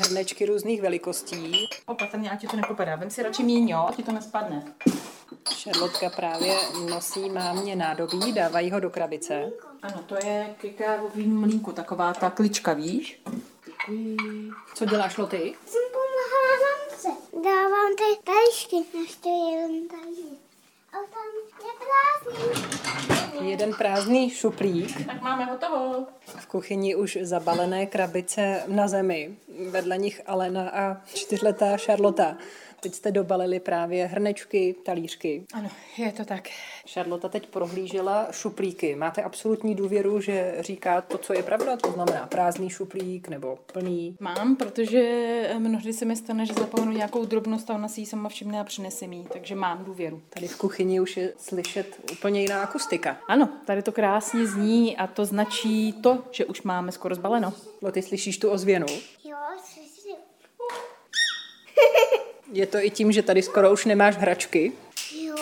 hrnečky různých velikostí. Opatrně, ať ti to nepopadá. Vem si radši míň, ať ti to nespadne. Šarlotka právě nosí mámě nádobí, dávají ho do krabice. Ano, to je ke kávovým mlínku, taková ta klička, víš? Děkuji. Co děláš, Loty? Jsem pomáhala mamce. Dávám ty tašky, ještě jeden tady. A tam je prázdný. Jeden prázdný šuplík. Tak máme hotovo. Kuchyni už zabalené krabice na zemi. Vedle nich Alena a čtyřletá Šarlota. Teď jste dobalili právě hrnečky, talířky. Ano, je to tak. Šarlota teď prohlížela šuplíky. Máte absolutní důvěru, že říká to, co je pravda? To znamená prázdný šuplík nebo plný? Mám, protože mnohdy se mi stane, že zapomenu nějakou drobnost a ona si ji sama všimne a přinese mi takže mám důvěru. Tady v kuchyni už je slyšet úplně jiná akustika. Ano, tady to krásně zní a to značí to, že už máme skoro zbaleno. No, ty slyšíš tu ozvěnu? Jo, slyším. Je to i tím, že tady skoro už nemáš hračky, Jo,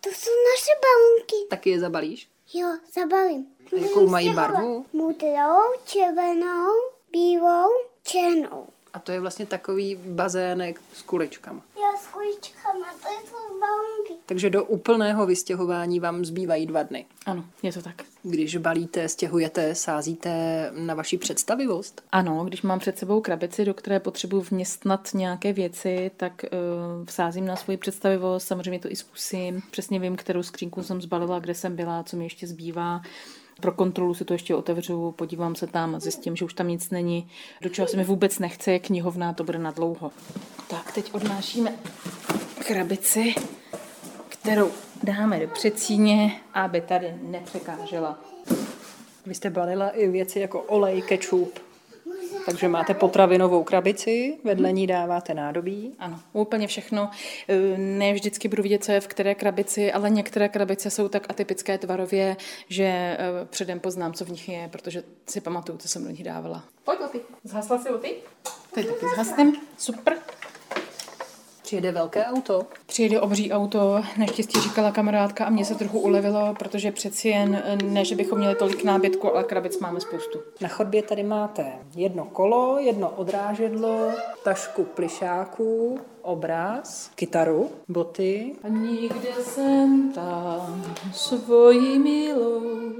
to jsou naše balonky. taky je zabalíš? Jo, zabalím. A jakou mají barvu? Modrou, červenou, bílou, černou. A to je vlastně takový bazének s kuličkama. Jo, s kuličkama, to jsou balonky. Takže do úplného vystěhování vám zbývají dva dny. Ano, je to tak. Když balíte, stěhujete, sázíte na vaši představivost? Ano, když mám před sebou krabici, do které potřebuji vměstnat nějaké věci, tak uh, vsázím na svoji představivost, samozřejmě to i zkusím. Přesně vím, kterou skřínku jsem zbalila, kde jsem byla, co mi ještě zbývá. Pro kontrolu si to ještě otevřu, podívám se tam, zjistím, že už tam nic není. Do čeho se mi vůbec nechce, je knihovná, to bude na dlouho. Tak, teď odnášíme krabici, kterou dáme do přecíně, aby tady nepřekážela. Vy jste balila i věci jako olej, kečup. Takže máte potravinovou krabici, vedle ní dáváte nádobí. Ano, úplně všechno. E, Ne vždycky budu vidět, co je v které krabici, ale některé krabice jsou tak atypické tvarově, že e, předem poznám, co v nich je, protože si pamatuju, co jsem do nich dávala. Pojď, Loty. Zhasla si Loty? Teď taky zhasnem. Super. Přijede velké auto. Přijede obří auto, naštěstí říkala kamarádka a mě se trochu ulevilo, protože přeci jen ne, že bychom měli tolik nábytku, ale krabic máme spoustu. Na chodbě tady máte jedno kolo, jedno odrážedlo, tašku plišáků, obraz, kytaru, boty. A nikde jsem tam svoji milou,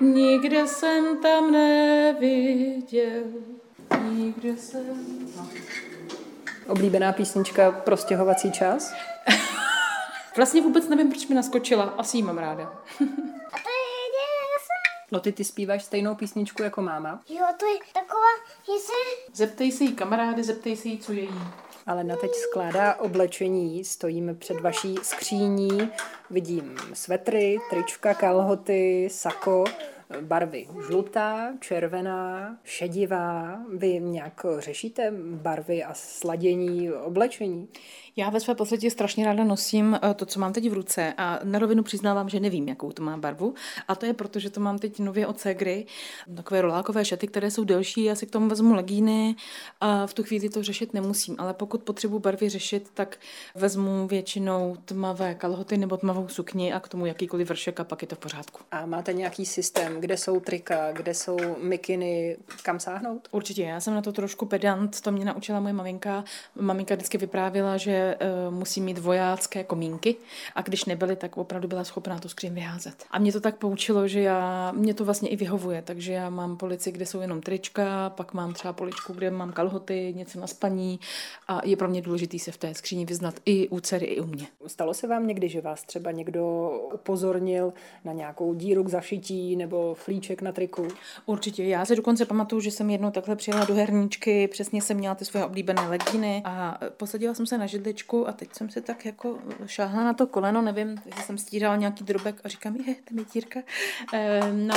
nikde jsem tam neviděl, nikde jsem... No. Oblíbená písnička pro stěhovací čas. Vlastně vůbec nevím, proč mi naskočila, asi ji mám ráda. No ty, ty zpíváš stejnou písničku jako máma, Jo, to je taková, jestli... Zeptej se jí kamarády, zeptej se jí, co je jí. ale na teď skládá oblečení, stojíme před vaší skříní, vidím svetry, trička, kalhoty, sako, barvy žlutá, červená, šedivá. Vy nějak řešíte barvy a sladění oblečení? Já ve své podstatě strašně ráda nosím eh, to, co mám teď v ruce a na rovinu přiznávám, že nevím, jakou to má barvu. A to je proto, že to mám teď nově od Segry, takové rolákové šaty, které jsou delší, já si k tomu vezmu legíny a v tu chvíli to řešit nemusím. Ale pokud potřebuji barvy řešit, tak vezmu většinou tmavé kalhoty nebo tmavou sukni a k tomu jakýkoliv vršek a pak je to v pořádku. A máte nějaký systém, kde jsou trika, kde jsou mikiny, kam sáhnout? Určitě, já jsem na to trošku pedant, to mě naučila moje maminka. Maminka vždycky vyprávěla, že uh, musí mít vojácké komínky a když nebyly, tak opravdu byla schopná tu skříň vyházet. A mě to tak poučilo, že já, mě to vlastně i vyhovuje, takže já mám polici, kde jsou jenom trička, pak mám třeba poličku, kde mám kalhoty, něco na spaní a je pro mě důležité se v té skříni vyznat i u dcery, i u mě. Stalo se vám někdy, že vás třeba někdo upozornil na nějakou díru k zašití nebo flíček na triku? Určitě. Já si dokonce pamatuju, že jsem jednou takhle přijela do herníčky, přesně jsem měla ty svoje oblíbené legíny a posadila jsem se na židličku a teď jsem si tak jako šáhla na to koleno, nevím, jestli jsem stírala nějaký drobek a říkám, je, tam je tírka. E, no,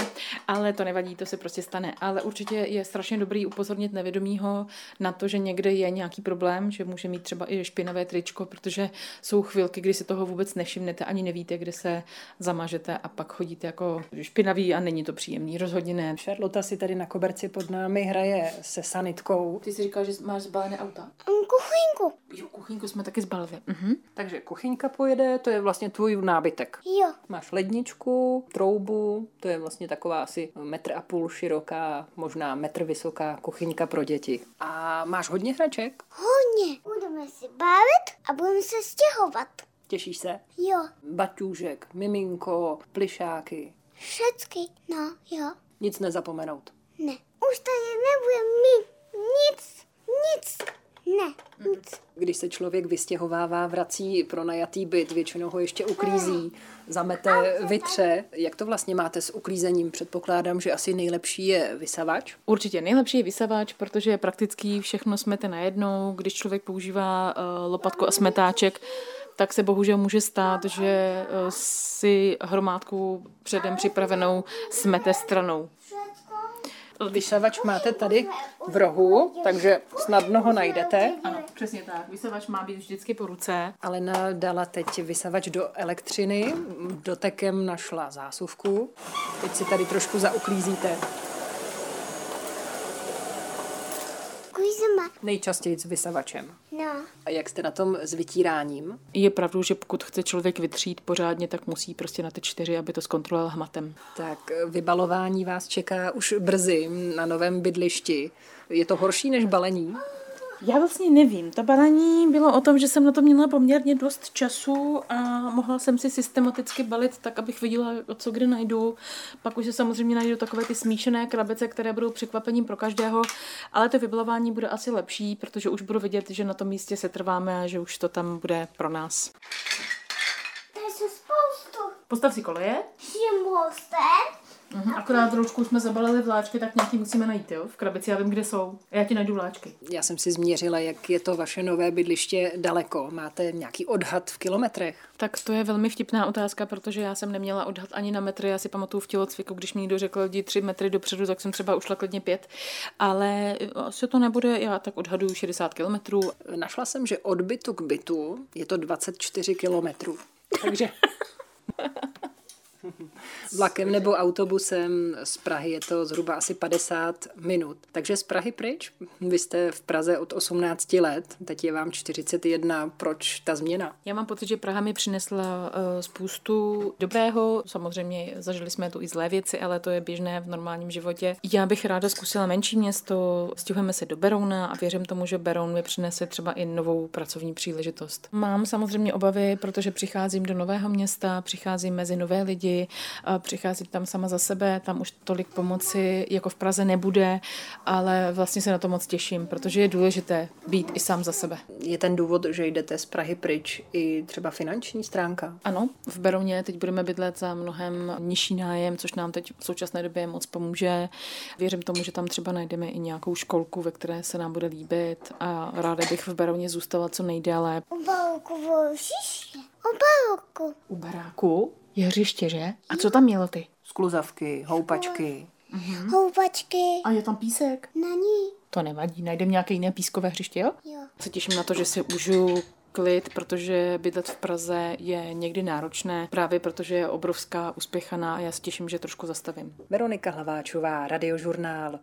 ale to nevadí, to se prostě stane. Ale určitě je strašně dobrý upozornit nevědomího na to, že někde je nějaký problém, že může mít třeba i špinavé tričko, protože jsou chvilky, kdy si toho vůbec nevšimnete, ani nevíte, kde se zamažete a pak chodíte jako špinavý a není není to příjemný, rozhodně ne. Charlotte si tady na koberci pod námi hraje se sanitkou. Ty jsi říkal, že máš zbalené auta? Um, kuchyňku. Jo, kuchyňku jsme taky zbalili. Mhm. Takže kuchyňka pojede, to je vlastně tvůj nábytek. Jo. Máš ledničku, troubu, to je vlastně taková asi metr a půl široká, možná metr vysoká kuchyňka pro děti. A máš hodně hraček? Hodně. Budeme si bavit a budeme se stěhovat. Těšíš se? Jo. Baťůžek, miminko, plišáky. Všecky. No, jo. Nic nezapomenout. Ne. Už tady nebude mít nic. Nic. Ne. Nic. Když se člověk vystěhovává, vrací pro najatý byt, většinou ho ještě uklízí, zamete, vytře. Jak to vlastně máte s uklízením? Předpokládám, že asi nejlepší je vysavač. Určitě nejlepší je vysavač, protože je praktický, všechno smete najednou. Když člověk používá uh, lopatku a smetáček, tak se bohužel může stát, že uh, si hromádku předem připravenou smete stranou. Vysavač máte tady v rohu, takže snadno ho najdete. Ano, přesně tak. Vysavač má být vždycky po ruce. Alena dala teď vysavač do elektřiny, dotekem našla zásuvku. Teď si tady trošku zauklízíte. Nejčastěji s vysavačem. No. A jak jste na tom s vytíráním? Je pravdou, že pokud chce člověk vytřít pořádně, tak musí prostě na ty čtyři, aby to zkontroloval hmatem. Tak vybalování vás čeká už brzy na novém bydlišti. Je to horší než balení? Já vlastně nevím. Ta balení bylo o tom, že jsem na to měla poměrně dost času a mohla jsem si systematicky balit tak, abych viděla, co kde najdu. Pak už se samozřejmě najdu takové ty smíšené krabice, které budou překvapením pro každého, ale to vybalování bude asi lepší, protože už budu vidět, že na tom místě se trváme a že už to tam bude pro nás. Tady jsou spoustu. Postav si koleje. Je. Mhm, akorát trošku jsme zabalili vláčky, tak nějaký musíme najít, jo? V krabici já vím, kde jsou. Já ti najdu vláčky. Já jsem si změřila, jak je to vaše nové bydliště daleko. Máte nějaký odhad v kilometrech? Tak to je velmi vtipná otázka, protože já jsem neměla odhad ani na metry. Já si pamatuju v tělocviku, když mi někdo řekl, jdi tři metry dopředu, tak jsem třeba ušla klidně pět. Ale asi to nebude, já tak odhaduju 60 kilometrů. Našla jsem, že od bytu k bytu je to 24 kilometrů. Takže vlakem nebo autobusem z Prahy je to zhruba asi 50 minut. Takže z Prahy pryč? Vy jste v Praze od 18 let, teď je vám 41. Proč ta změna? Já mám pocit, že Praha mi přinesla uh, spoustu dobrého. Samozřejmě zažili jsme tu i zlé věci, ale to je běžné v normálním životě. Já bych ráda zkusila menší město, stěhujeme se do Berouna a věřím tomu, že Beroun mi přinese třeba i novou pracovní příležitost. Mám samozřejmě obavy, protože přicházím do nového města, přicházím mezi nové lidi, a přicházím tam sama za sebe, tam už tolik pomoci jako v Praze nebude, ale vlastně se na to moc těším, protože je důležité být i sám za sebe. Je ten důvod, že jdete z Prahy pryč i třeba finanční stránka? Ano, v Berouně teď budeme bydlet za mnohem nižší nájem, což nám teď v současné době moc pomůže. Věřím tomu, že tam třeba najdeme i nějakou školku, ve které se nám bude líbit a ráda bych v Berouně zůstala co nejdéle. U baluku vůžiště. U baluku. U baráku je hřiště, že? A co tam mělo ty? Skluzavky, houpačky. Houpačky. A je tam písek? Na ní. To nevadí, najdeme nějaké jiné pískové hřiště, jo? Jo. Se těším na to, že si užiju klid, protože bydlet v Praze je někdy náročné, právě protože je obrovská uspěchaná a já se těším, že trošku zastavím. Veronika Hlaváčová, Radiožurnál.